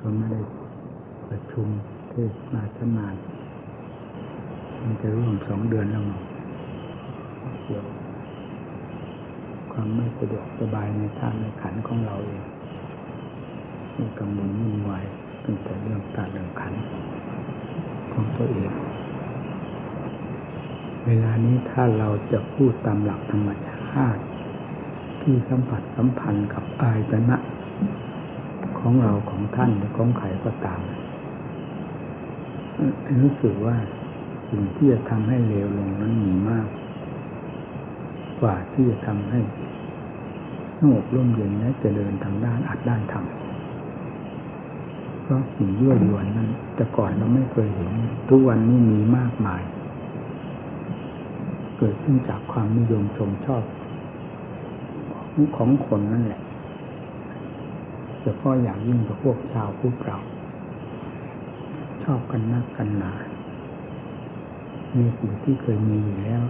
ก็ไม่ได้ประชุมเทศนาชนานมันจะร่วมสองเดือนแล้วมั้งเกี่ยวความไม่สะดวกสบายในท่าในขันของเราเองมีกังวลวุ่นวายตั้งแต่เรื่องกาเรื่องขันของตัวเอง เวลานี้ถ้าเราจะพูดตามหลักธรรมชาติ ที่สัมผัสสัมพันธ์กับอายตนะ ของเราของท่านหรือของใครก็ตามรู้สึกว่าสิ่งที่จะทำให้เลวลงนั้นมีมาก กว่าที่จะทำให้สงบร่มเย็นและเจริญทางด้านอัดด้านธรรมเพราะสิ่งยั่วยวนนั้น แต่ก่อนเราไม่เคยเห็น ทุกวันนี้มีมากมาย เกิดขึ้นจากความนิยมชมชอบ ของคนนั่นแหละ ฉพาะอย่างยิ่งกับพวกชาวพุทธเรา ชอบกันนักกันหนาในสิ่งที่เคยมีอยู่แล้ว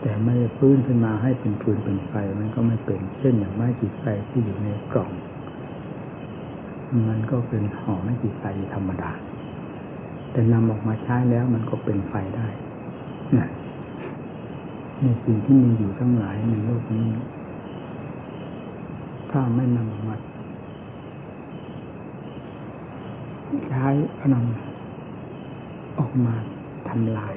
แต่ไม่ได้พื้นขึ้นมาให้เป็นฟืนเป็นไฟมันก็ไม่เป็น เช่นอย่างไม้จีไฟที่อยู่ในกล่อง มันก็เป็นห่อไม้จีไฟธรรมดา แต่นำออกมาใช้แล้วมันก็เป็นไฟได้นะในสิ่งที่มีอยู่ทั้งหลายในโลกนี้ ถ้าไม่นำมาใช้นำออกมาทำลาย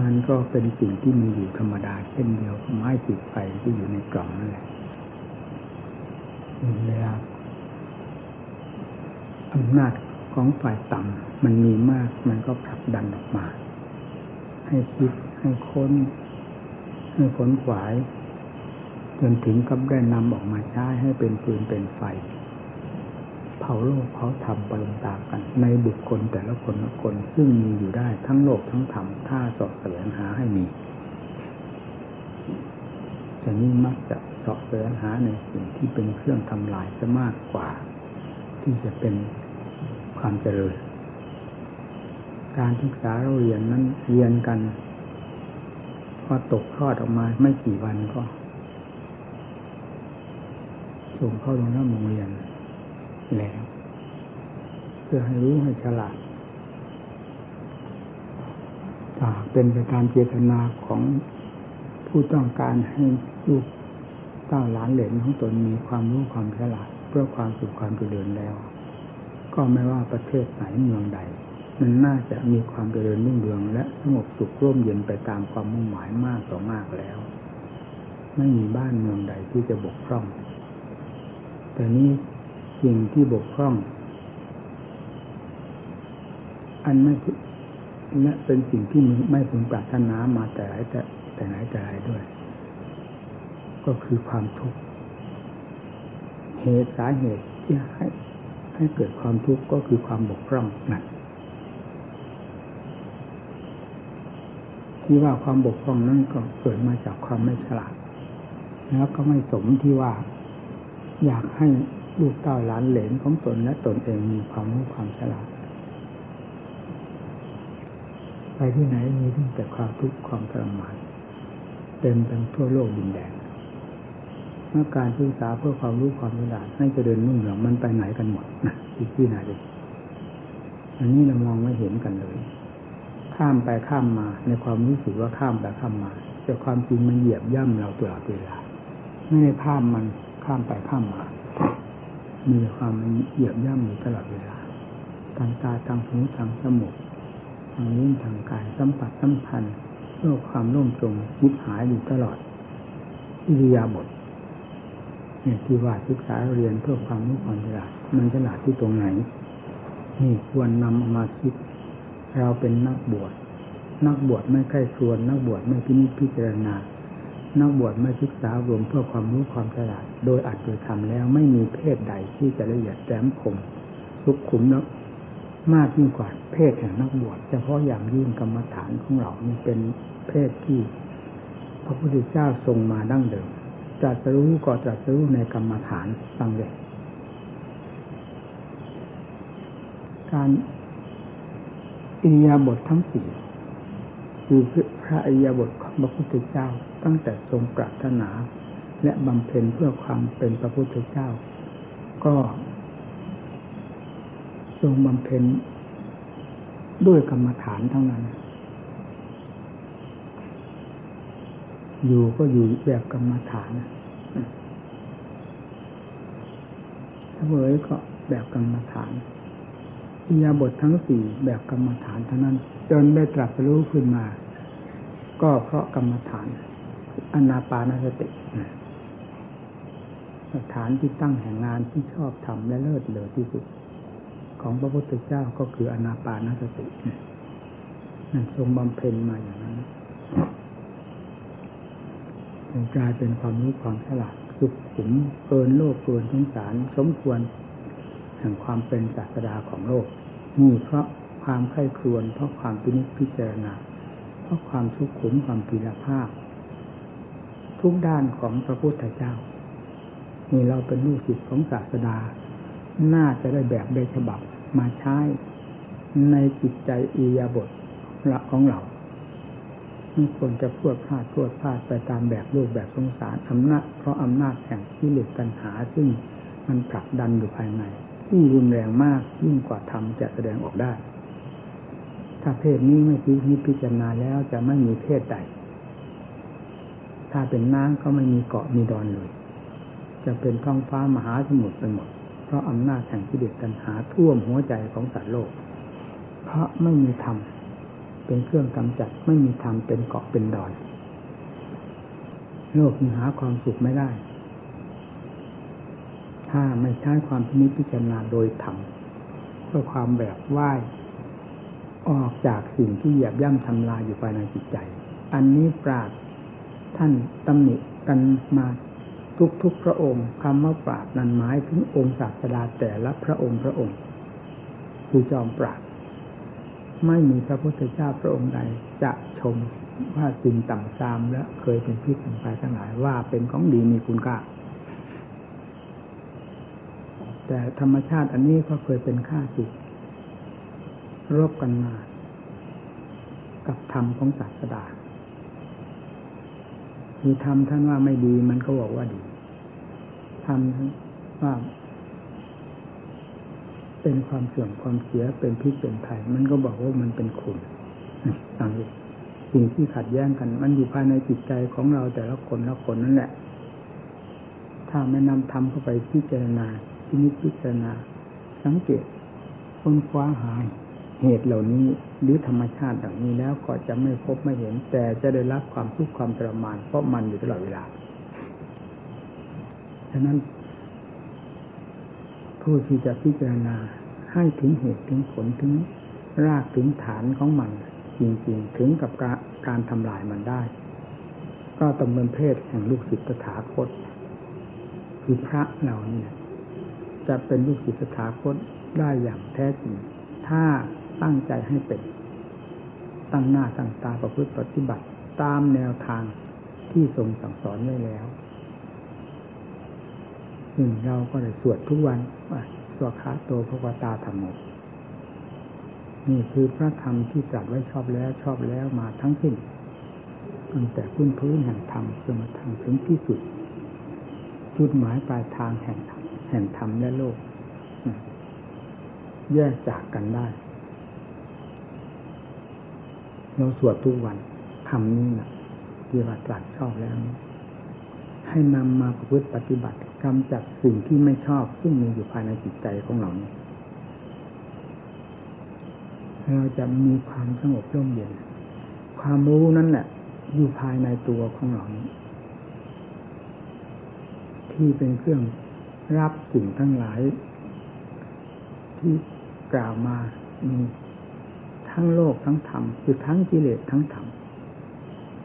มันก็เป็นสิ่งที่มีอยู่ธรรมดาเช่นเดียวไม้จิดไฟที่อยู่ในกล่องนั่นแหละเวลาอำนาจของฝ่ายต่ำมันมีมากมันก็ผลักดันออกมา ให้คิดให้ค้น ให้ขนขวาย จนถึงกับได้นำออกมาใช้ให้เป็นปืนเป็นไฟ เผาโลกเผาธรรมปรุงตามกัน ในบุคคลแต่ละคนละคนซึ่งมีอยู่ได้ทั้งโลกทั้งธรรมถ้าสอบแสวงหาให้มีแต่นี่มักจะสอบแสวงหาในสิ่งที่เป็นเครื่องทำลายจะมากกว่า ที่จะเป็นความเจริญการศึกษาเราเรียนนั้นเรียนกันพอตกทอดออกมาไม่กี่วันก็ ส่งเข้าโรงเรียนแล้วเพื่อให้รู้ให้ฉลาดถ้าเป็นไปตามเจตนาของผู้ต้องการให้ลูกเต้าหลานเหลนของตนมีความรู้ความฉลาดเพื่อความสุขความเจริญแล้ว ก็ไม่ว่าประเทศไหนเมืองใด มันน่าจะมีความเจริญรุ่งเรือง และสงบสุขร่มเย็นไปตามความมุ่งหมายมากต่อมากแล้ว ไม่มีบ้านเมืองใดที่จะบกพร่อง แต่นี้สิ่งที่บกพร่อง อันไม่และเป็นสิ่งที่ไม่พึงปรารถนามาแต่ไหนแต่แต่ไหนแต่ไรด้วย ก็คือความทุกข์เหตุสาเหตุที่ให้ให้เกิดความทุกข์ก็คือความบกพร่องนั่นที่ว่าความบกพร่องนั่นก็เกิดมาจากความไม่ฉลาด แล้วก็ไม่สมที่ว่า อยากให้ลูกเต้าหลานเหลนของตนและตนเองมีความรู้ความฉลาดไปที่ไหนมีทั้งแต่ความทุกข์ความทรมานเต็มไปทั่วโลกดินแดนเมื่อการศึกษาเพื่อความรู้ความฉลาดให้เจริญรุ่งเรืองมันไปไหนกันหมดนะอีกที่ไหนเลยอันนี้เรามองไม่เห็นกันเลย ข้ามไปข้ามมาในความรู้สึกว่าข้ามไปข้ามมา แต่ความจริงมันเหยียบย่ำเราตลอดเวลาไม่ได้ข้ามมัน ข้ามไปข้ามมา มีความเหยียบย่ำอยู่ตลอดเวลาทางตาทางหูทางจมูกทางนิ้วทางกายสัมผัสสัมพันธ์โลกความร่มจมคิดหายอยู่ตลอดอิริยาบถเนี่ยที่ว่าศึกษาเรียนเพื่อความรู้ความฉลาดมันฉลาดที่ตรงไหน นี่ควรนำเอามาคิด เราเป็นนักบวชนักบวชไม่ใกล้ครวนนักบวชไม่พินิจพิจารณา นักบวชไม่ศึกษารวมเพื่อความรู้ความฉลาด โดยอัดโดยทำแล้วไม่มีเพศใดที่จะละเอียดแหลมคมทุกขุมแล้วมากยิ่งกว่าเพศแห่งนักบวชเฉพาะอย่างยิ่งกรรมฐานของเรานี่เป็นเพศที่ พระพุทธเจ้าทรงมาดั้งเดิมจัดรู้ก็จัดรู้ในกรรมฐานตั้งเลยการอิริยาบถททั้งสี่ คือพระอิริยาบถของพระพุทธเจ้า ตั้งแต่ทรงปรารถนา และบำเพ็ญเพื่อความเป็นพระพุทธเจ้า ก็ ทรงบำเพ็ญด้วยกรรมฐานทั้งนั้น อยู่ก็อยู่แบบกรรมฐานถ้าเวยก็แบบกรรมฐานอิยาบททั้งสี่แบบกรรมฐานเท่านั้น จนได้ตรัสรู้ขึ้นมา ก็เพราะกรรมฐานอนาปานสติสถานที่ตั้งแห่งงานที่ชอบทำและเลิศเลอที่สุด ของพระพุทธเจ้าก็คืออนาปานสตินั่นทรงบำเพ็ญมาอย่างนั้นกลายเป็นความรู้ความฉลาดสุขุมเกินโลกเกินสงสาร สมควรแห่งความเป็นศาสดาของโลกนี่เพราะ ความไข้ครวน เพราะความพินิจพิจารณา เพราะความทุกขุมความปีรภาพ ทุกด้านของพระพุทธเจ้านี่เราเป็นลูกศิษย์ของศาสดา น่าจะได้แบบได้ฉบับมาใช้ในจิตใจอียาบทละของเราไม่ควรจะพูดพลาดพูดพลาดไปตามแบบรูปแบบสงสารอำนาจเพราะอำนาจแห่งที่เหลือปัญหาซึ่งมันผลักดันอยู่ภายในที่รุนแรงมากยิ่งกว่าธรรมจะแสดงออกได้ ถ้าเพศนี้ไม่พิจิพิจารณาแล้วจะไม่มีเพศใด ถ้าเป็นน้ำก็ไม่มีเกาะมีดอนเลย จะเป็นท้องฟ้ามหาสมุทรไปหมด เพราะอำนาจแห่งที่เด็ดปัญหาท่วมหัวใจของสัตว์โลก เพราะไม่มีธรรมเป็นเครื่องกำจัดไม่มีธรรมเป็นเกาะเป็นดอน โลกมีหาความสุขไม่ได้ ถ้าไม่ใช้ความพินิจพิจารณาโดยธรรมเพื่อความแบบไหว ออกจากสิ่งที่เหยียบย่ำทำลายอยู่ภายในจิตใจ อันนี้ปราดท่านตำหนิกันมาทุกๆพระองค์คำว่าปราดนั้นหมายถึงองค์ศาสดาแต่ละพระองค์พระองค์คือจอมปราดไม่มีพระพุทธเจ้าพระองค์ใดจะชมว่าสิ่งต่ำซามและเคยเป็นพิษเป็นภัยทั้งหลายว่าเป็นของดีมีคุณค่า แต่ธรรมชาติอันนี้ก็เคยเป็นค่าสิก รบกันมา กับธรรมของศาสดามีธรรมท่านว่าไม่ดีมันก็บอกว่าดีธรรมว่า เป็นความเสื่อมความเสียเป็นพิษเป็นภัยมันก็บอกว่ามันเป็นคุณต่างสิ่งที่ขัดแย้งกัน มันอยู่ภายในจิตใจของเราแต่ละคนละคนนั่นแหละ ถ้าไม่นำทำเข้าไปพิจารณาพินิจพิจารณา สังเกตค้นคว้าหา เหตุเหล่านี้หรือธรรมชาติอย่างนี้แล้วก็จะไม่พบไม่เห็น แต่จะได้รับความทุกข์ความทรมานเพราะมันอยู่ตลอดเวลาฉะนั้นผู้ที่จะพิจารณาให้ถึงเหตุถึงผลถึงรากถึงฐานของมัน จริงๆ ถึงกับการทำลายมันได้ ก็ต้องเป็นเพศแห่งลูกศิษย์ถาคต คือพระเรานี่จะเป็นลูกศิษย์ถาคตได้อย่างแท้จริง ถ้า ตั้งใจให้เป็น ตั้งหน้าตั้งตาประพฤติปฏิบัติตามแนวทางที่ทรงสั่งสอนไว้แล้วซึ่งเราก็ได้สวดทุกวันว่าสวขาโตภควตาธรรมโมนี่คือพระธรรมที่จัดไว้ชอบแล้วชอบแล้วมาทั้งสิ้นตั้งแต่พื้นพื้นแห่งธรรมจนมาทำถึงที่สุด จุดหมายปลายทางแห่งธรรมแห่งธรรมและโลก แยกจากกันได้ เราสวดทุกวันคำนี้นะที่ว่าตรัสชอบแล้ว ให้นำมาประพฤติปฏิบัติกำจัดสิ่งที่ไม่ชอบซึ่งมีอยู่ภายในจิตใจของเรานี้เราจะมีความสงบร่มเย็น ความรู้นั่นแหละ อยู่ภายในตัวของเรานี้ ที่เป็นเครื่องรับสิ่งทั้งหลาย ที่กล่าวมามี ทั้งโลกทั้งธรรมคือทั้งกิเลสทั้งธรรม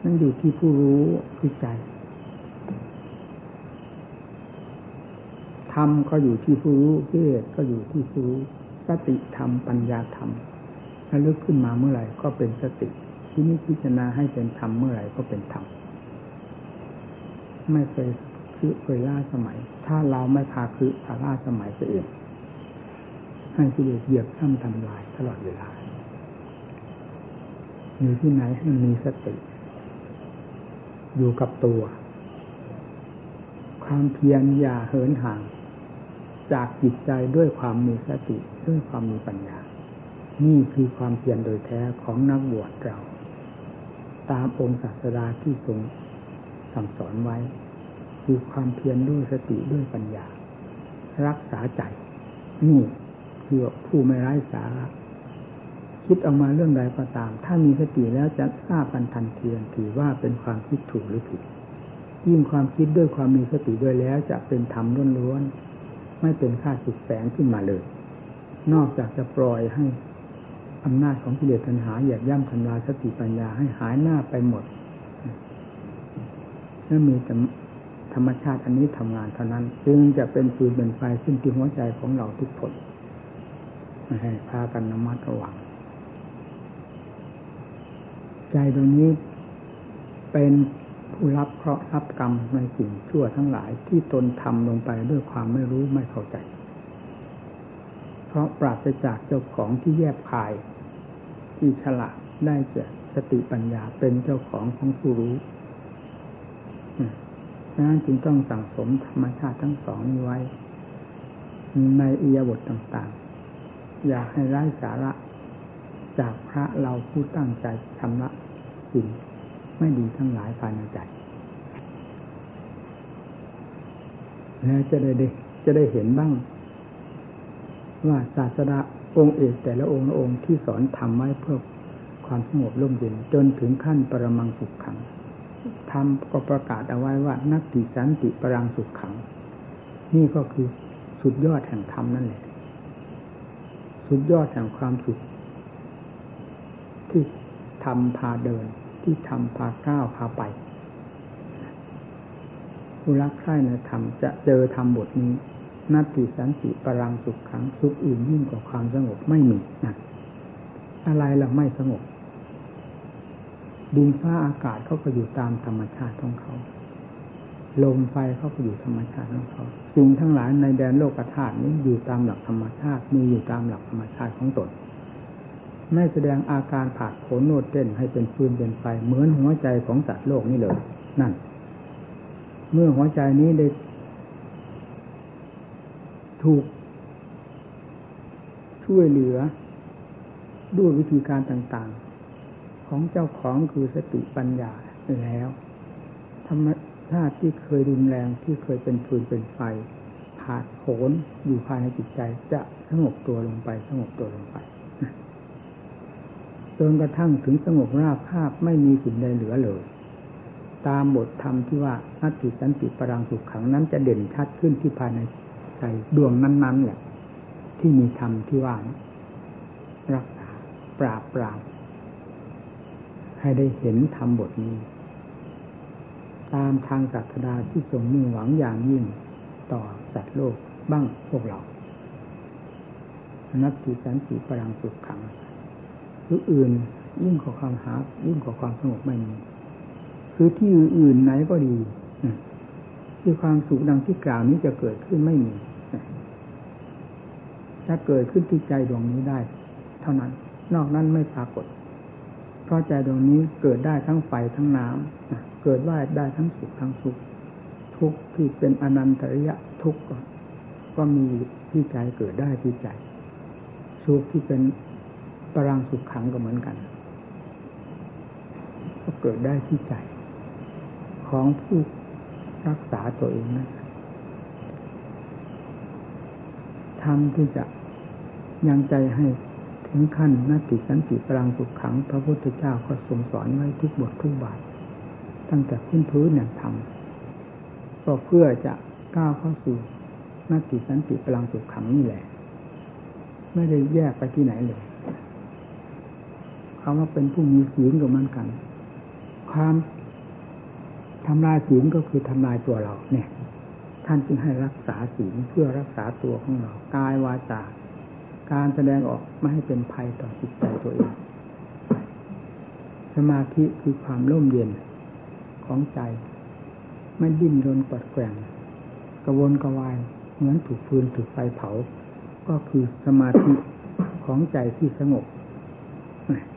นั่นอยู่ที่ผู้รู้คือใจธรรมก็อยู่ที่ผู้รู้กิเลสก็อยู่ที่ผู้รู้สติธรรมปัญญาธรรมถ้าลึกขึ้นมาเมื่อไหร่ก็เป็นสติ ที่นี้พิจารณาให้เป็นธรรมเมื่อไหร่ก็เป็นธรรมไม่เคยคือเคยล่าสมัย ถ้าเราไม่พาคือพาล่าสมัยตัวเองให้กิเลสเหยียบท่ำทำลายตลอดเวลา อยู่ที่ไหนให้มันมีสติ อยู่กับตัว ความเพียรอย่าเหินห่าง จากจิตใจด้วยความมีสติด้วยความมีปัญญา นี่คือความเพียรโดยแท้ของนักบวชเรา ตามองค์ศาสดาที่ทรงสั่งสอนไว้ คือความเพียรด้วยสติด้วยปัญญา รักษาใจ นี่คือผู้ไม่ไร้สาระ คิดออกมาเรื่องใดก็ตาม ถ้ามีสติแล้วจะทราบกันทันทีถือว่าเป็นความคิดถูกหรือผิด ยิ่งความคิดด้วยความมีสติด้วยแล้วจะเป็นธรรมล้วนๆไม่เป็นค่าสุดแสงขึ้นมาเลย นอกจากจะปล่อยให้อำนาจของกิเลสตัณหาเหยียบย่ำทำลายสติปัญญาให้หายหน้าไปหมดและมีแต่ธรรมชาติอันนี้ทำงานเท่านั้น จึงจะเป็นฟืนเป็นไฟซึ่งที่หัวใจของเราทุกคนให้พากันนมัดระวัง ใจตรงนี้เป็นผู้รับเคราะห์รับกรรมในสิ่งชั่วทั้งหลายที่ตนทำลงไปด้วยความไม่รู้ไม่เข้าใจ เพราะปราศจากเจ้าของที่แยบคาย ที่ฉลาดได้แก่สติปัญญาเป็นเจ้าของของผู้รู้ดังนั้นจึงต้องสั่งสมธรรมชาติทั้งสองนี้ไว้ ในอียบทต่างๆ อย่าให้ไร้สาระ จากพระเราผู้ตั้งใจชำระสิ่งไม่ดีทั้งหลายภายในใจแล้วจะได้จะได้เห็นบ้าง ว่าศาสดาองค์เอกแต่ละองค์ละองค์ที่สอนทำไว้เพื่อความสงบร่มเย็นจนถึงขั้นปรมังสุขขังทำก็ประกาศเอาไว้ว่านักติสันติปรังสุขขัง นี่ก็คือสุดยอดแห่งธรรมนั่นแหละ สุดยอดแห่งความสุข ที่ทำพาเดิน ที่ทำพาก้าวพาไปผู้รักใคร่ในธรรมจะเจอธรรมบทนี้นัตติสันติปรังสุขขังสุขอื่นยิ่งกว่าความสงบไม่มีนะอะไรเราไม่สงบ ดินฟ้าอากาศเขาก็อยู่ตามธรรมชาติของเขาลมไฟเขาก็อยู่ธรรมชาติของเขาสิ่งทั้งหลายในแดนโลกธาตุนี้อยู่ตามหลักธรรมชาติมีอยู่ตามหลักธรรมชาติของตน ไม่แสดงอาการผาดโผนโนดเต้นให้เป็นฟืนเป็นไฟเหมือนหัวใจของสัตว์โลกนี่เลย นั่น เมื่อหัวใจนี้ได้ถูก ช่วยเหลือ ด้วยวิธีการต่างๆ ของเจ้าของคือสติปัญญาแล้วธรรมชาติที่เคยรุนแรงที่เคยเป็นฟืนเป็นไฟผาดโผนอยู่ภายในจิตใจจะสงบตัวลงไปสงบตัวลงไป นกระทั่งถึงสงบราบคาบไม่มีสิ่งใดเหลือเลย ตามบทธรรมที่ว่านัตติสันติปรังสุขขังนั้นจะเด่นชัดขึ้นที่ภายในใจดวงนั้นๆแหละ ที่มีธรรมที่ว่ารักษาปราบปรามให้ได้เห็นธรรมบทนี้ ตามทางศาสดาที่ทรงมุ่งหวังอย่างยิ่งต่อสัตว์โลกบ้างพวกเรานัตติสันติปรังสุขขัง รืออื่น ยิ่งกว่าความหา ยิ่งกว่าความสงบไม่มีคือที่อื่นไหนก็ดีที่ความสุขดังที่กล่าวนี้จะเกิดขึ้นไม่มีถ้าเกิดขึ้นที่ใจดวงนี้ได้ เท่านั้น นอกนั้นไม่ปรากฏ เพราะใจดวงนี้เกิดได้ทั้งไฟทั้งน้ำเกิดว่าได้ทั้งสุขทั้งสุขทุกที่เป็นอนันตริยะทุกก็มีที่ใจเกิดได้ที่ใจสุขที่เป็น ปรังสุขขังก็เหมือนกัน ก็เกิดได้ที่ใจ ของผู้รักษาตัวเองนะทำที่จะยังใจให้ถึงขั้นนาติสันติปรังสุขขัง พระพุทธเจ้าก็ทรงสอนไว้ทุกบททุกบาท ตั้งแต่พื้นพื้นเนี่ยทำก็เพื่อจะก้าวเข้าสู่นาติสันติปรังสุขขังนี่แหละ ไม่ได้แยกไปที่ไหนเลย คำว่าเป็นผู้มีศีลกับมันกัน ความทำลายศีลก็คือทำลายตัวเราเนี่ย ท่านจึงให้รักษาศีลเพื่อรักษาตัวของเรากายวาจาการแสดงออกไม่ให้เป็นภัยต่อจิตใจตัวเองสมาธิคือความร่มเย็นของใจ ไม่ดิ้นรนปัดแกว่งกระวนกระวายเหมือนถูกฟืนถูกไฟเผา ก็คือสมาธิของใจที่สงบ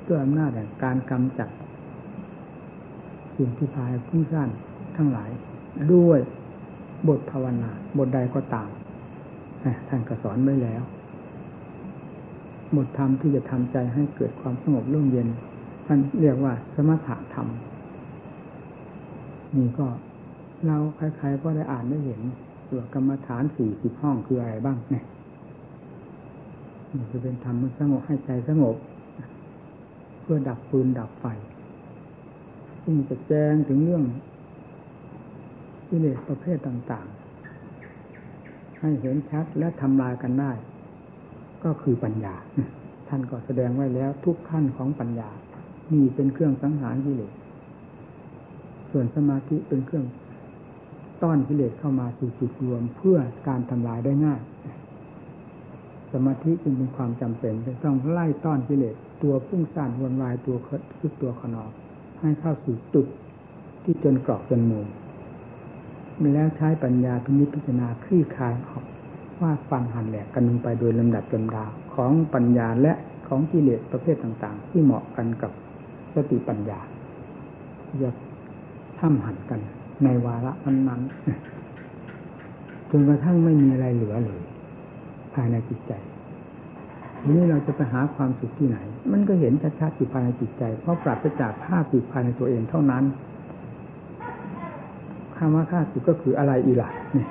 ด้วยอำนาจแห่งการกำจัดสิ่งที่พายพุ่งสั้นทั้งหลาย ด้วยบทภาวนา บทใดก็ตามท่านก็สอนไว้แล้ว บทธรรมที่จะทำใจให้เกิดความสงบร่มเย็น ท่านเรียกว่าสมถะธรรม นี่ก็เราใครๆก็ได้อ่านได้เห็นตัวกรรมฐานสี่สิบห้องคืออะไรบ้างเนี่ยนี่จะเป็นธรรมสงบให้ใจสงบ เพื่อดับฟืนดับไฟซึ่งจะแจ้งถึงเรื่องกิเลสประเภทต่างๆ ให้เห็นชัดและทำลายกันได้ ก็คือปัญญา ท่านก็แสดงไว้แล้วทุกขั้นของปัญญา นี่เป็นเครื่องสังหารกิเลส ส่วนสมาธิเป็นเครื่องต้อนกิเลสเข้ามาสู่จุดรวมเพื่อการทำลายได้ง่าย สมาธิจึงเป็นความจำเป็นจะต้องไล่ต้อนกิเลสตัวพุ่งซ่านวนวายตัวคึกตัวขนอกให้เข้าสู่จุดที่จนกรอบจนมุมมีแล้วใช้ปัญญาพินิจพิจารณาคลี่คลายออกว่าฟันหันแหลกกันลงไปโดยลำดับลำดาของปัญญาและของกิเลสประเภทต่างๆ ที่เหมาะกันกับสติปัญญาจะท่ำหันกันในวาระนั้นๆจนกระทั่งไม่มีอะไรเหลือเลย ภายในจิตใจทีนี้เราจะไปหาความสุขที่ไหน มันก็เห็นชัดๆอยู่ภายในจิตใจ เพราะปราศจากภาพอยู่ภายในตัวเองเท่านั้นคำว่าข้าศึกก็คืออะไรอีหล่ะเนี่ย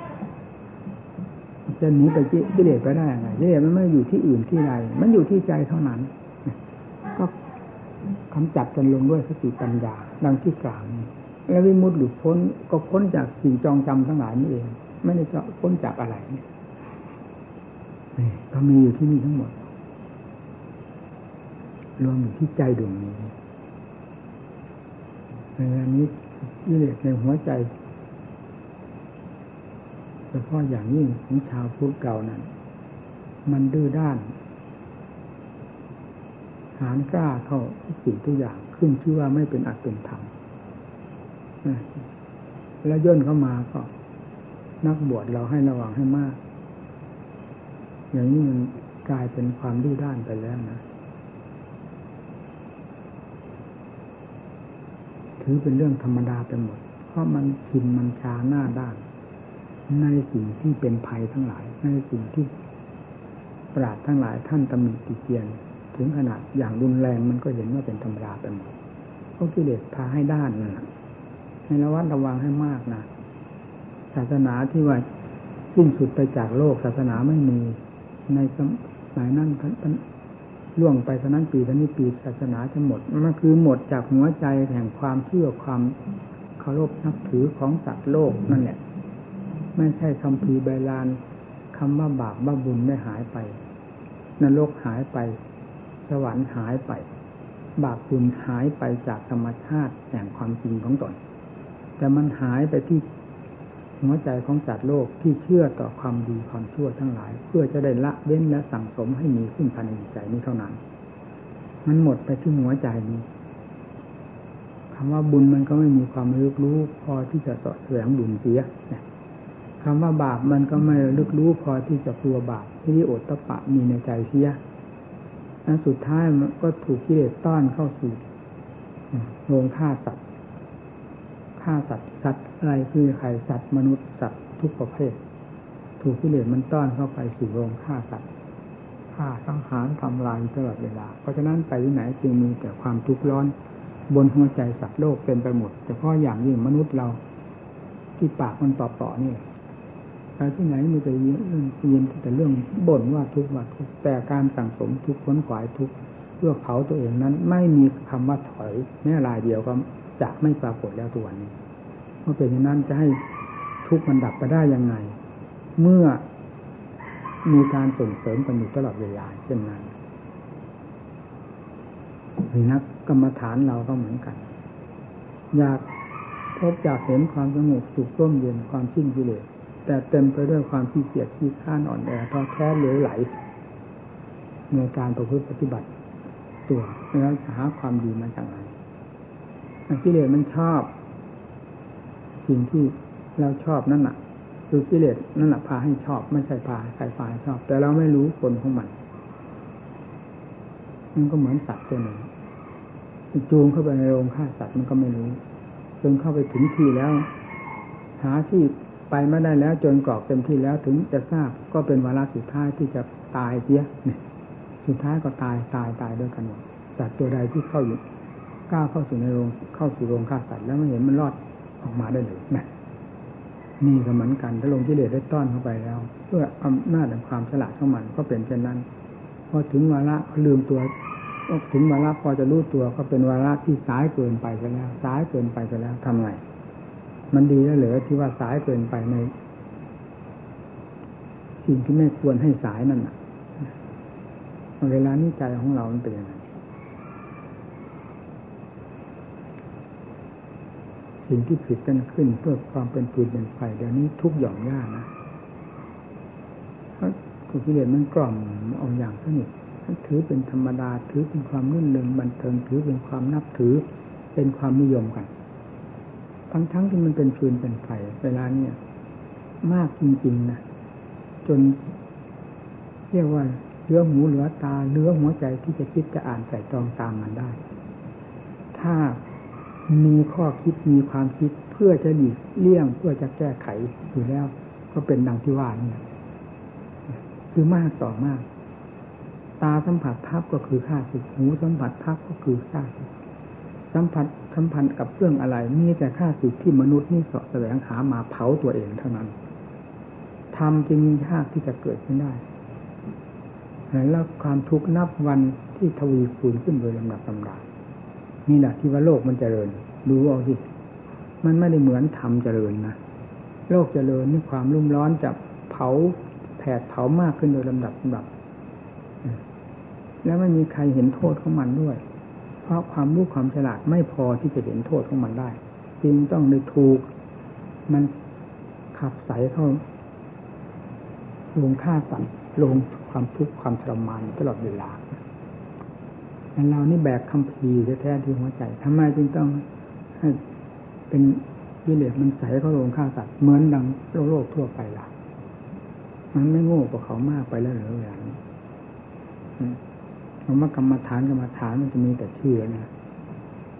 จะหนีไปกิเลสไปได้ยังไงกิเลสมันไม่อยู่ที่อื่นที่ใดมันอยู่ที่ใจเท่านั้น ก็กำจัดกันลงด้วยสติปัญญา ดังที่กล่าวนี้แล้ววิมุตติหลุดพ้นก็พ้นจากสิ่งจองจำทั้งหลายนี่เอง ไม่ได้จะพ้นจากอะไรนี่ ก็มีอยู่ที่นี่ทั้งหมด รวมอยู่ที่ใจดวงนี้ในนี้กิเลสในหัวใจเฉพาะอย่างยิ่งของชาวพุทธเก่านั้น มันดื้อด้าน หานกล้าเข้าทุกสิ่งทุกอย่างขึ้นชื่อว่าไม่เป็นอัตเป็นธรรมแล้วย่นเข้ามาก็ นักบวชเราให้ระวังให้มาก อย่างนี้มันกลายเป็นความดื้อด้านไปแล้วนะ ถือเป็นเรื่องธรรมดาไปหมด เพราะมันชินมันชาหน้าด้าน ในสิ่งที่เป็นภัยทั้งหลาย ในสิ่งที่ปราดทั้งหลายท่านตำหนิติเตียน ถึงขนาดอย่างรุนแรงมันก็เห็นว่าเป็นธรรมดาไปหมดเพราะกิเลสพาให้ด้านนะให้ระวัดระวังให้มากนะศาสนาที่ว่าสิ้นสุดไปจากโลกศาสนาไม่มี ในสมัยนั้นล่วงไปเท่านั้นปีเท่านี้ปีศาสนาจะหมดมันคือหมดจากหัวใจแห่งความเชื่อความเคารพนับถือของสัตว์โลกนั่นแหละไม่ใช่คำพีใบลานคำว่าบาปว่าบุญไม่หายไป นรกหายไป สวรรค์หายไป บาปบุญหายไปจากธรรมชาติแห่งความจริงของตนแต่มันหายไปที่ หัวใจของจัดโลกที่เชื่อต่อความดีความชั่วทั้งหลาย เพื่อจะได้ละเว้นและสั่งสมให้มีขึ้นภายในใจนี้เท่านั้น มันหมดไปที่หัวใจนี้คำว่าบุญมันก็ไม่มีความรู้รู้พอที่จะสอดแสวงบุญเสียคำว่าบาปมันก็ไม่ลึกรู้พอที่จะกลัวบาปที่อตตะปะมีในใจเสียอันสุดท้ายมันก็ถูกกิเลสต้อนเข้าสู่โรงฆ่าสัตว ฆ่าสัตว์สัตว์อะไรคือใครสัตว์มนุษย์สัตว์ทุกประเภท ถูกกิเลสมันต้อนเข้าไปสู่โรงฆ่าสัตว์ฆ่าสังหารทำลายตลอดเวลา เพราะฉะนั้นไปที่ไหนจึงมีแต่ความทุกข์ร้อน บนหัวใจสัตว์โลกเป็นไปหมดเฉพาะอย่างยิ่งมนุษย์เราที่ปากมันต่อๆนี่ไปที่ไหนมีแต่เรื่องยินแต่เรื่องบ่นว่าทุกข์ว่าทุกข์แต่การสั่งสมทุกข์ค้นขวายทุกข์เพื่อเผาตัวเองนั้น ไม่มีคำว่าถอยแม้รายเดียวก็ จะไม่ปรากฏแล้วตัวนี้เมื่อเป็นอย่างนั้นจะให้ทุกข์มันดับไปได้ยังไง เมื่อมีการส่งเสริมกันอยู่ตลอดเวลาเช่นนั้นมีนักกรรมฐานเราก็เหมือนกัน อยากพบอยากเห็นความสงบสุขร่มเย็นความสิ้นกิเลสแต่เต็มไปด้วยความขี้เกียจขี้ข้านอ่อนแอท้อแท้เหลวไหลในการประพฤติปฏิบัติตัวแล้วหาความดีมาจากไหน กิเลสมันชอบ สิ่งที่เราชอบนั่นแหะคือกิเลสนั่นแหละพาให้ชอบ ไม่ใช่พาใครพาให้ชอบ แต่เราไม่รู้ผลของมันมันก็เหมือนสัตว์ตัวหนึ่งจูงเข้าไปในโรงฆ่าสัตว์มันก็ไม่รู้ จนเข้าไปถึงที่แล้ว หาที่ไปไม่ได้แล้ว จนกรอกเต็มที่แล้วถึงจะทราบก็เป็นวาระสุดท้ายที่จะตายเสียเนี่ยสุดท้ายก็ตายตายตายด้วยกันหมดสัตว์ตัวใดที่เข้าอยู่ ก้าวเข้าสู่ในโรงเข้าสู่โรงฆ่าสัตว์แล้วไม่เห็นมันรอดออกมาได้เลยนะนี่ก็เหมือนกันถ้าลงที่เลสได้ต้อนเข้าไปแล้วเพื่ออำนาจแห่งความฉลาดของมันก็เป็นเช่นนั้นพอถึงวาระลืมตัวถึงวาระพอจะรู้ตัวก็เป็นวาระที่สายเกินไปไปแล้วสายเกินไปไปแล้วทำไงมันดีแล้วเหรือที่ว่าสายเกินไปในสิ่งที่ไม่ควรให้สายนั่นอะเวลานี้ใจของเรามันเป็นยังไง สิ่งที่ผิดกันขึ้นเพื่อความเป็นปืนเป็นไฟเดี๋ยวนี้ทุกหย่อมย่านะเพราะกิเลสมันกล่อมเอาอย่างสนิทถือเป็นธรรมดาถือเป็นความรื่นเริงบันเทิงถือเป็นความนับถือเป็นความนิยมกันทั้งทั้งที่มันเป็นฟืนเป็นไฟเวลาเนี่ยมากจริงๆนะจนเรียกว่าเลือหูเหลือตาเลือหัวใจที่จะคิดจะอ่านใส่ตรองตามมันได้ ถ้า มีข้อคิดมีความคิดเพื่อจะหลีกเลี่ยงเพื่อจะแก้ไขอยู่แล้ว ก็เป็นดังที่ว่านี่คือมากต่อมาก ตาสัมผัสทับก็คือค่าศึกหูสัมผัสทับก็คือค่าศึกสัมผัสสัมพันธ์กับเรื่องอะไรมีแต่ค่าศึกที่มนุษย์นี่สาะแสวงหามาเผาตัวเองเท่านั้นทำจึงยากที่จะเกิดขึ้นได้แล้วความทุกข์นับวันที่ทวีคูณขึ้นโดยลำดับลำดา นี่แหละที่ว่าโลกมันเจริญ ดูเอาสิมันไม่ได้เหมือนธรรมเจริญนะโลกเจริญนี่ความรุ่มร้อนจะเผาแผดเผามากขึ้นโดยลำดับลำดับ แล้วไม่มีใครเห็นโทษของมันด้วย เพราะความรู้ความฉลาดไม่พอที่จะเห็นโทษของมันได้ จึงต้องได้ถูก มันขับใสเข้าลงฆ่าสัตว์ลงความทุกข์ความทรมานตลอดเวลา เรานี่แบกคำพีแท้ๆที่หัวใจทำไมจึงต้องให้เป็นวิเลศมันใสเข้าลงฆ่าสัตว์เหมือนดังโลกโลกทั่วไปล่ะ มันไม่โง่กว่าเขามากไปแล้วหรือเวลางนี้คำว่ากรรมฐานกรรมฐานมันจะมีแต่ชื่อนะ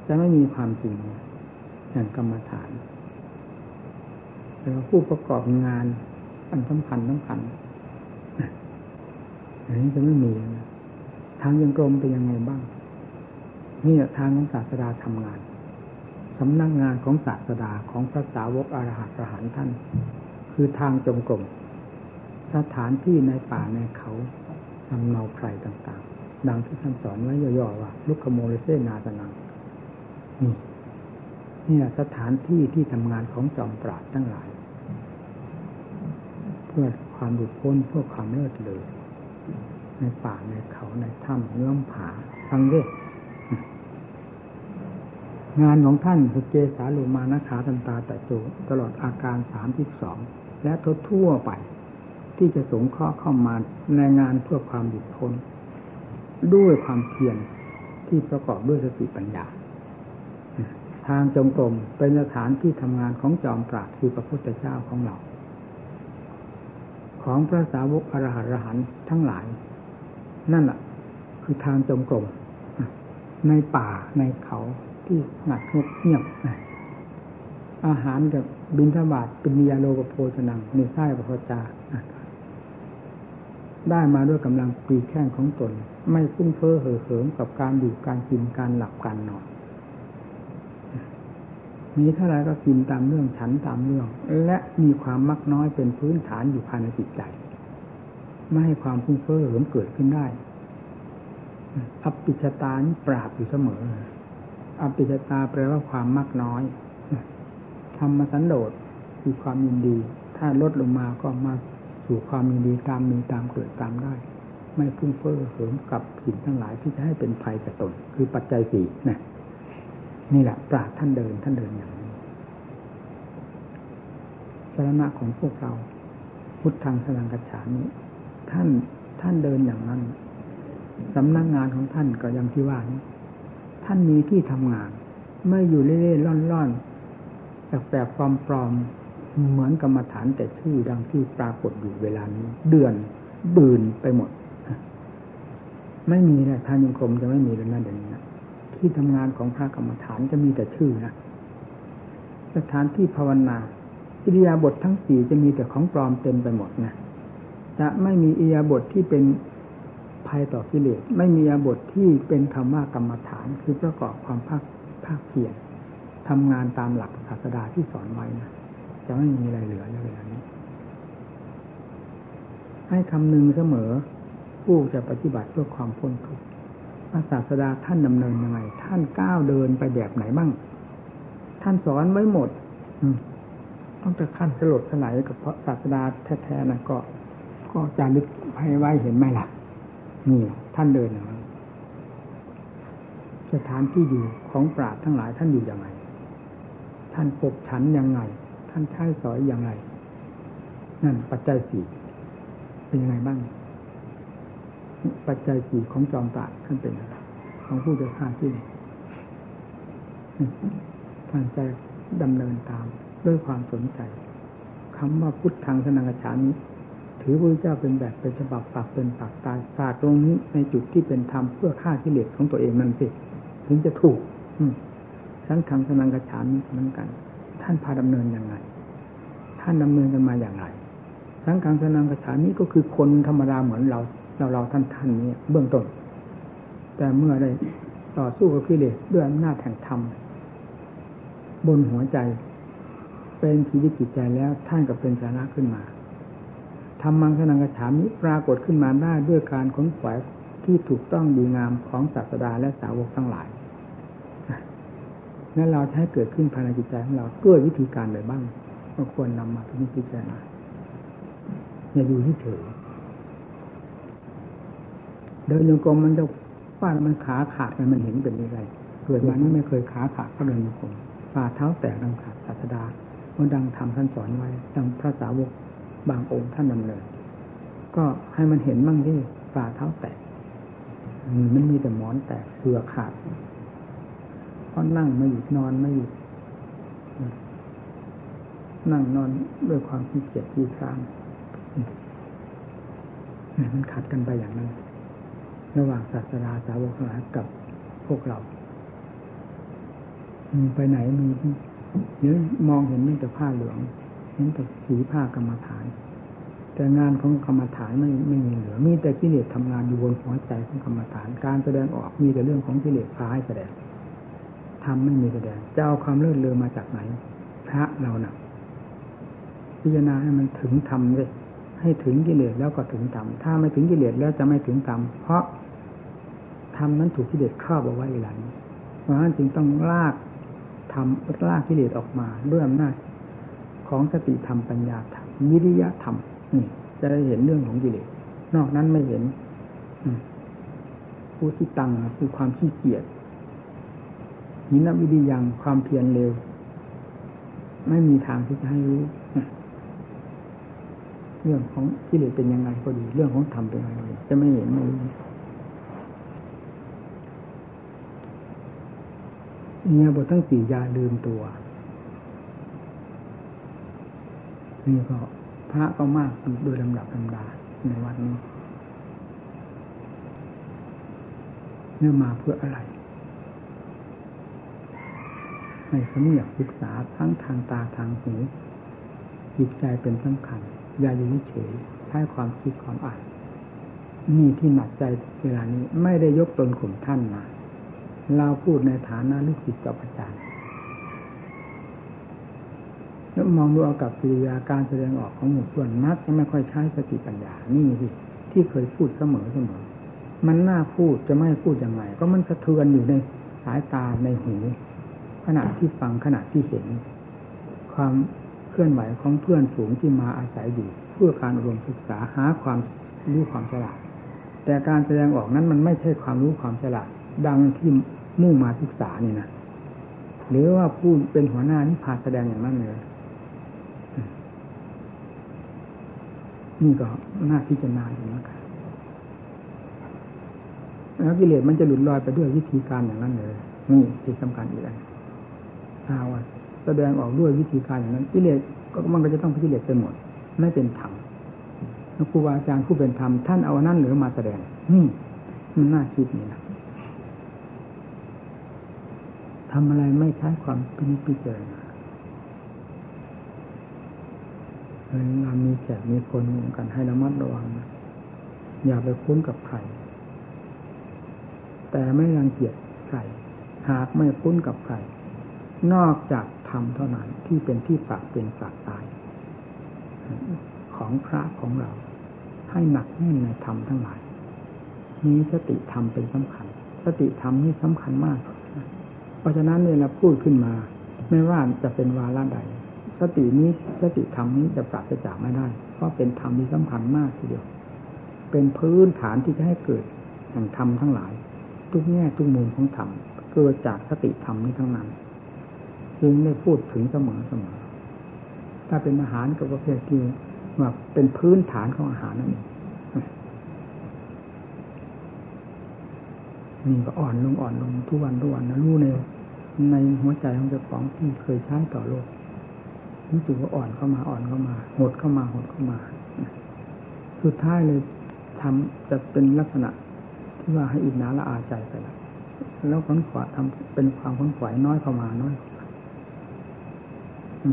จะไม่มีความจริงอย่างกรรมฐานแต่ผู้ประกอบงานอันสำคัญสำคัญอันนี้จะไม่มีนะางยังกรมเป็นยังไงบ้างนี่ทางของศาสดาทำงานสำนักงงานของศาสดาของพระสาวกอรหัตประหารท่าน คือทางจงกรมสถานที่ในป่าในเขาทำเนาไพรต่างๆ ดังที่ท่านสอนไว้ย่อๆว่าลุกขโมเลเซนาสนังนี่นี่สถานที่ที่ทำงานของจอมปราดทั้งหลาย เพื่อความหลุดพ้นเพื่อความเลิศเลย ในป่าในเขาในถ้ำเงื่อมผาฟังเด้วยงานของท่านคือเจสาลุมานะขาตันตาแต่โจตลอดอาการสามที่สองและทั่วทั่วไป ที่จะสงเคราะห์เข้ามาในงานเพื่อความหยุดพ้นด้วยความเพียรที่ประกอบด้วยสติปัญญา ทางจงกรมเป็นสถานที่ทำงานของจอมปราดคือพระพุทธเจ้าของเรา ของพระสาวกอรหัตรหันทั้งหลาย นั่นแหละคือทางจงกรมในป่าในเขาที่หนักเงียบอาหารกับบินทบาทเป็นยาโลกโพชนังในไส้พระจาได้มาด้วยกำลังปีแข้งของตน ไม่ฟุ้งเฟ้อเห่อเหิมกับการอยู่การกินการหลับการนอน มีเท่าไรก็กินตามเรื่องฉันตามเรื่อง และมีความมักน้อยเป็นพื้นฐานอยู่ภายในจิตใจ ไม่ให้ความฟุ้งเฟ้อเหิมเกิดขึ้นได้อภิชตานี่ปราบอยู่เสมออภิชตาแปลว่าความมากน้อยธรรมสันโดษคือความยินดี ถ้าลดลงมาก็มาสู่ความยินดีตามมีตามเกิดตามได้ ไม่ฟุ้งเฟ้อเหิมกับสิ่งทั้งหลายที่จะให้เป็นภัยกับตน คือปัจจัยสี่นะนี่แหละปราบท่านเดินท่านเดินอย่างนี้สาระของพวกเรา พุทธังสลังกัจฉานี้ ท่านท่านเดินอย่างนั้นสำนักงานของท่านก็อย่างที่ว่านี้ท่านมีที่ทำงาน ไม่อยู่เล่ๆล่อนๆแปลกๆปลอมๆเหมือนกรรมฐานแต่ชื่อดังที่ปรากฏอยู่เวลานี้ เดือนบืนไปหมด ไม่มีนะทานยงคมจะไม่มีแล้วนะเดี๋ยวนี้นะที่ทำงานของพระกรรมฐานจะมีแต่ชื่อนะสถานที่ภาวนาอิริยาบถททั้งสี่จะมีแต่ของปลอมเต็มไปหมดนะ จะไม่มีอิริยาบทที่เป็นภัยต่อกิเลสไม่มีอิริยาบทที่เป็นคำว่ากรรมฐานคือประกอบความภาคภาคเพียรทำงานตามหลักศาสดาที่สอนไว้นะจะไม่มีอะไรเหลือในเวลานี้ ให้คำนึงเสมอ ผู้จะปฏิบัติเพื่อความพ้นทุกข์ศาสดาท่านดำเนินยังไง ท่านก้าวเดินไปแบบไหนบ้าง ท่านสอนไว้หมด อืมต้องจะขั้นสลดสลายกับพระศาสดาแท้ๆนะก็ ก็จารึกให้ไว้เห็นไหมล่ะ นี่ ท่านเดินอย่างนั้นสถานที่อยู่ของปราดทั้งหลายท่านอยู่อย่างไร ท่านปกฉันอยังไง ท่านใช้สอยอย่างไร นั่นปัจจัยสี่เป็นยังไงบ้าง ปัจจัยสี่ของจอมปราดท่านเป็นอะไรของผู้จะฆ่าที่ท่านใจดำเนินตามด้วยความสนใจคำว่าพุทธังสนังกฉานี้ ถือพระเจ้าเป็นแบบเป็นฉบับปากเป็นปากตายศาสตร์ตรงนี้ในจุดที่เป็นธรรมเพื่อฆ่ากิเลสของตัวเองนั่นสิถึงจะถูก อืสังขังสนังกระฉานเหมือนกัน ท่านพาดำเนินยังไง ท่านดำเนินกันมาอย่างไรสังขังสนังกระฉานี้ก็คือคนธรรมดาเหมือนเรา เราเราท่านท่านนี้เบื้องต้น แต่เมื่อได้ต่อสู้กับกิเลสด้วยอำนาจแห่งธรรมบนหัวใจ เป็นชีวิตจิตใจแล้วท่านก็เป็นสาระขึ้นมา รมังสนังกระฉามิปรากฏขึ้นมาได้ด้วยการค้นขวายที่ถูกต้องดีงามของศาสดาและสาวกทั้งหลายนั่นเราใช้เกิดขึ้นภายในจิตใจของเราด้วยวิธีการใดบ้างก็ควรนำมาพิจารณาอย่าอยู่ที่เฉยเดินโยกมมันจะว่ามันขาขาดมันเห็นเป็นยังไงเกิดมานี้ไม่เคยขาขาดก็เดินโยกมฝ่าเท้าแตกดังขาดศาสดาเมื่อดังทำท่านสอนไว้ดังพระสาวก บางองค์ท่านดำเนินก็ให้มันเห็นมั่งที่ฝ่าเท้าแตกมันมีแต่หมอนแตกเสือขาดเพราะนั่งไม่หยุดนอนไม่หยุดนั่งนอนด้วยความขี้เกียจขี้ค้างมันขัดกันไปอย่างนั้น ระหว่างศาสนาสาวกทั้งหลายกับพวกเราไปไหนมีเดี๋ยวมองเห็นไม่แต่ผ้าเหลือง เห็นแต่สีผ้ากรรมฐาน แต่งานของกรรมฐานไม่ไม่มีเหลือ มีแต่กิเลสทำงานอยู่บนหัวใจของกรรมฐาน การแสดงออกมีแต่เรื่องของกิเลสพาให้แสดงทำไม่มีแสดงจะเอาความเลื่อนเลอมาจากไหน พระเราหนักพิจารณาให้มันถึงธรรมเลยให้ถึงกิเลสแล้วก็ถึงธรรมถ้าไม่ถึงกิเลสแล้วจะไม่ถึงธรรมเพราะธรรมนั้นถูกกิเลสครอบเอาไว้หลังเพราะฉะนั้นจึงต้องลากทำลากกิเลสออกมาด้วยอำนาจ ของสติธรรมปัญญาธรรมวิริยะธรรมนี่จะได้เห็นเรื่องของกิเลสนอกนั้นไม่เห็นผู้ที่ตังคือความขี้เกียจหินวิริยังความเพียรเร็ว ไม่มีทางที่จะให้รู้ เรื่องของกิเลสเป็นยังไงก็ดี เรื่องของธรรมเป็นยังไงจะไม่เห็นไม่รู้เนี่ยบททั้งสี่ยาลืมตัว นี่ก็พระก็มากโดยลำดับลำดาในวันนี้เนี่ยมาเพื่ออะไรให้สมอยกศึกษาทั้งทางตาทางหูจิตใจเป็นสำคัญ อย่าอยู่เฉยใช้ความคิดความอ่านนี่ที่หนักใจเวลานี้ไม่ได้ยกตนข่มท่านมา เราพูดในฐานะลูกศิษย์กับอาจารย์ แล้ว มองดูเอากับกิริยาการแสดงออกของหมู่เพื่อนนักจะไม่ค่อยใช้สติปัญญานี่สิที่เคยพูดเสมอเสมอ มันน่าพูดจะไม่พูดยังไง ก็มันสะเทือนอยู่ในสายตาในหูขณะที่ฟังขณะที่เห็น ความเคลื่อนไหวของเพื่อนสูงที่มาอาศัยอยู่ เพื่อการรวมศึกษาหาความรู้ความฉลาด แต่การแสดงออกนั้นมันไม่ใช่ความรู้ความฉลาด ดังที่มุ่งมาศึกษานี่นะหรือว่าผู้เป็นหัวหน้านี่พาแสดงอย่างนั้นเลย นี่ก็น่าพิจารณาอยู่นะครับแล้วกิเลสมันจะหลุดลอยไปด้วยวิธีการอย่างนั้นเลยนี่ที่สำคัญอีกอันถ้าว่าแสดงออกด้วยวิธีการอย่างนั้นกิเลสก็มันก็จะต้องพิกิเลสไปหมด ไม่เป็นธรรมแล้วครูบาอาจารย์ผู้เป็นธรรมท่านเอานั่นหรือมาแสดงนี่มันน่าคิดนี่นะทำอะไรไม่ใช้ความพินิจพิจารณา เรามีแขกมีคนมกันให้ระมัดระวังนะอย่าไปคุ้นกับใคร แต่ไม่รังเกียจใคร หากไม่คุ้นกับใคร นอกจากธรรมเท่านั้นที่เป็นที่ปากเป็นปากตาย ของพระของเรา ให้หนักแน่นในธรรมทั้งหลายมีสติธรรมเป็นสำคัญ สติธรรมนี่สำคัญมาก เพราะฉะนั้นเนี่ยเราพูดขึ้นมา ไม่ว่าจะเป็นวาระใด สตินี้สติธรรมนี้จะปราศจากไม่ได้ เพราะเป็นธรรมที่สำคัญมากทีเดียว เป็นพื้นฐานที่จะให้เกิดแห่งธรรมทั้งหลาย ทุกแง่ทุกมุมของธรรมเกิดจากสติธรรมนี้ทั้งนั้นจึงได้พูดถึงเสมอเสมอถ้าเป็นอาหารกับประเภทที่ว่าเป็นพื้นฐานของอาหารนั่นเองนี่ก็อ่อนลงอ่อนลงทุกวันทุกวันนะรู้ในในหัวใจของเจ้าของที่เคยใช้ต่อโลก รู้สึกว่าอ่อนเข้ามาอ่อนเข้ามา หดเข้ามาหดเข้ามา สุดท้ายเลยทำจะเป็นลักษณะที่ว่าให้อิจนาละอาใจไปแล้วแล้วขนขวาทำเป็นความขนขวายน้อยเข้ามาน้อยเข้ามา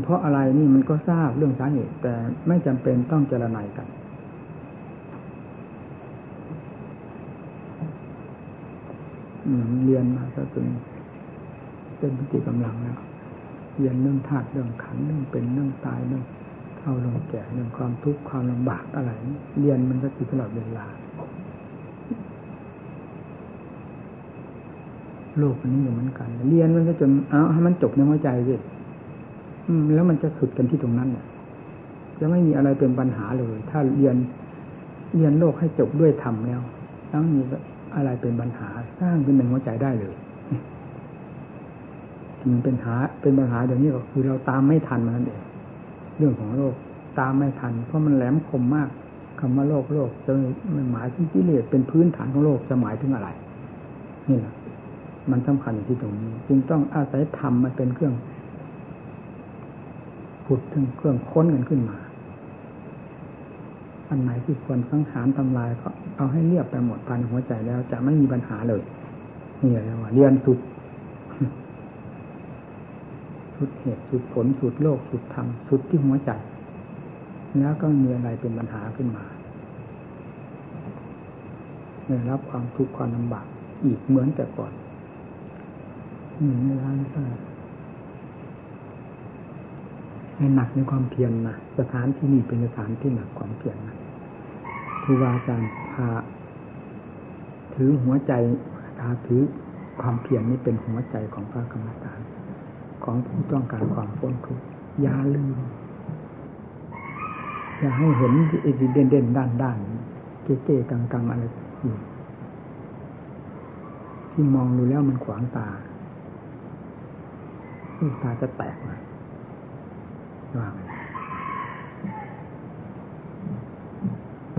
เพราะอะไรนี่มันก็ทราบเรื่องสาเหตุ แต่ไม่จำเป็นต้องเจรนายกัน เรียนมาก็จนเป็นปฏิกำลังแล้ว เรียนเรื่องธาตุเรื่องขันเรื่องเป็นเรื่องตายเรื่องเท่าลงแก่เรื่องความทุกข์ความลำบากอะไร เรียนมันก็อยู่ตลอดเวลา โลกนี้เหมือนกัน เรียนมันก็จนเอาให้มันจบในหัวใจสิแล้วมันจะสุดกันที่ตรงนั้นเนี่ยจะไม่มีอะไรเป็นปัญหาเลย ถ้าเรียนเรียนโลกให้จบด้วยธรรมแล้วแล้วมีอะไรเป็นปัญหาสร้างขึ้นในหัวใจได้เลย มันเป็นหาเป็นปัญหาเดี๋ยวนี้ก็คือเราตามไม่ทันมันนั่นเองเรื่องของโลกตามไม่ทัน เพราะมันแหลมคมมากคำว่าโลกโลกจะมันหมายถึงกิเลสเป็นพื้นฐานของโลกจะหมายถึงอะไรนี่แหละมันสำคัญอยู่ที่ตรงนี้ จึงต้องอาศัยธรรมมาเป็นเครื่องผุดถึงเครื่องค้นกันขึ้นมาอันไหนที่ควรสังหารทำลายก็เอาให้เรียบไปหมดภายในหัวใจแล้ว จะไม่มีปัญหาเลยนี่แหละว่าเรียนสุด สุดเหตุสุดผลสุดโลกสุดธรรมสุดที่หัวใจ แล้วก็มีอะไรเป็นปัญหาขึ้นมาได้รับความทุกข์ความลำบากอีกเหมือนแต่ก่อนนี่ในร้านก็ให้หนักในความเพียรนนะสถานที่นี่เป็นสถานที่หนักความเพียรนะครูบาอาจารย์พาถือหัวใจพาถือความเพียรนี้เป็นหัวใจของพระกรรมฐาน ของผู้ต้องการความพ้นทุกข์อย่าลืม อย่าให้เห็นไอ้เด่นเด่นด้านด้านเก๋เก๋กังกังอะไรอยู่ที่มองดูแล้วมันขวางตาลูกตาจะแตกนะว่า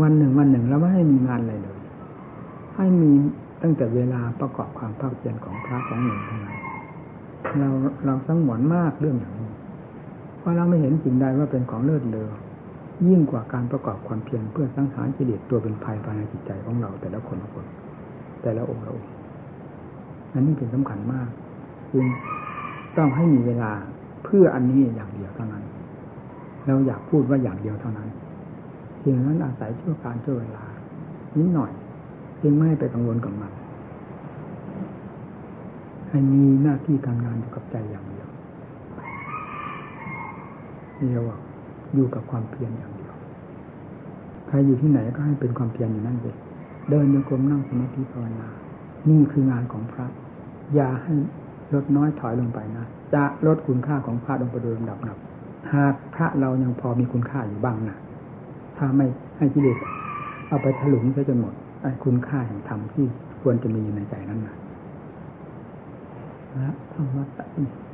วันหนึ่งวันหนึ่งเราไม่ให้มีงานอะไรเลย ให้มีตั้งแต่เวลาประกอบความภาคเพียรของพระของหนึ่งเท่านั้น เราเราสังหวนมากเรื่องอย่างนี้เพราะเราไม่เห็นสิ่งใดว่าเป็นของเลิศเลอยิ่งกว่าการประกอบความเพียรเพื่อสังหารกิเลสตัวเป็นภัยภายในจิตใจของเราแต่ละคนละคน แต่ละองค์ละองค์อันนี้เป็นสำคัญมากจึงต้องให้มีเวลาเพื่ออันนี้อย่างเดียวเท่านั้น เราอยากพูดว่าอย่างเดียวเท่านั้นสิ่งนั้นอาศัยชั่วการชั่วเวลานิดหน่อย จึงไม่ไปกังวลกับมัน ให้มีหน้าที่การงานอยู่กับใจอย่างเดียวเดียกว่าอยู่กับความเพียรอย่างเดียว ใครอยู่ที่ไหนก็ให้เป็นความเพียรอยู่นั่นเลยเดินโยกมนั่งสมาธิภาวนา นี่คืองานของพระ อย่าให้ลดน้อยถอยลงไปนะ จะลดคุณค่าของพระลงไปโดยลำดับนับหากพระเรายังพอมีคุณค่าอยู่บ้างนะถ้าไม่ให้กิเลสเอาไปถลุงซะจนหมดไอ้คุณค่าแห่งธรรมที่ควรจะมีอยู่ในใจนั้นนะ นะธรรมะ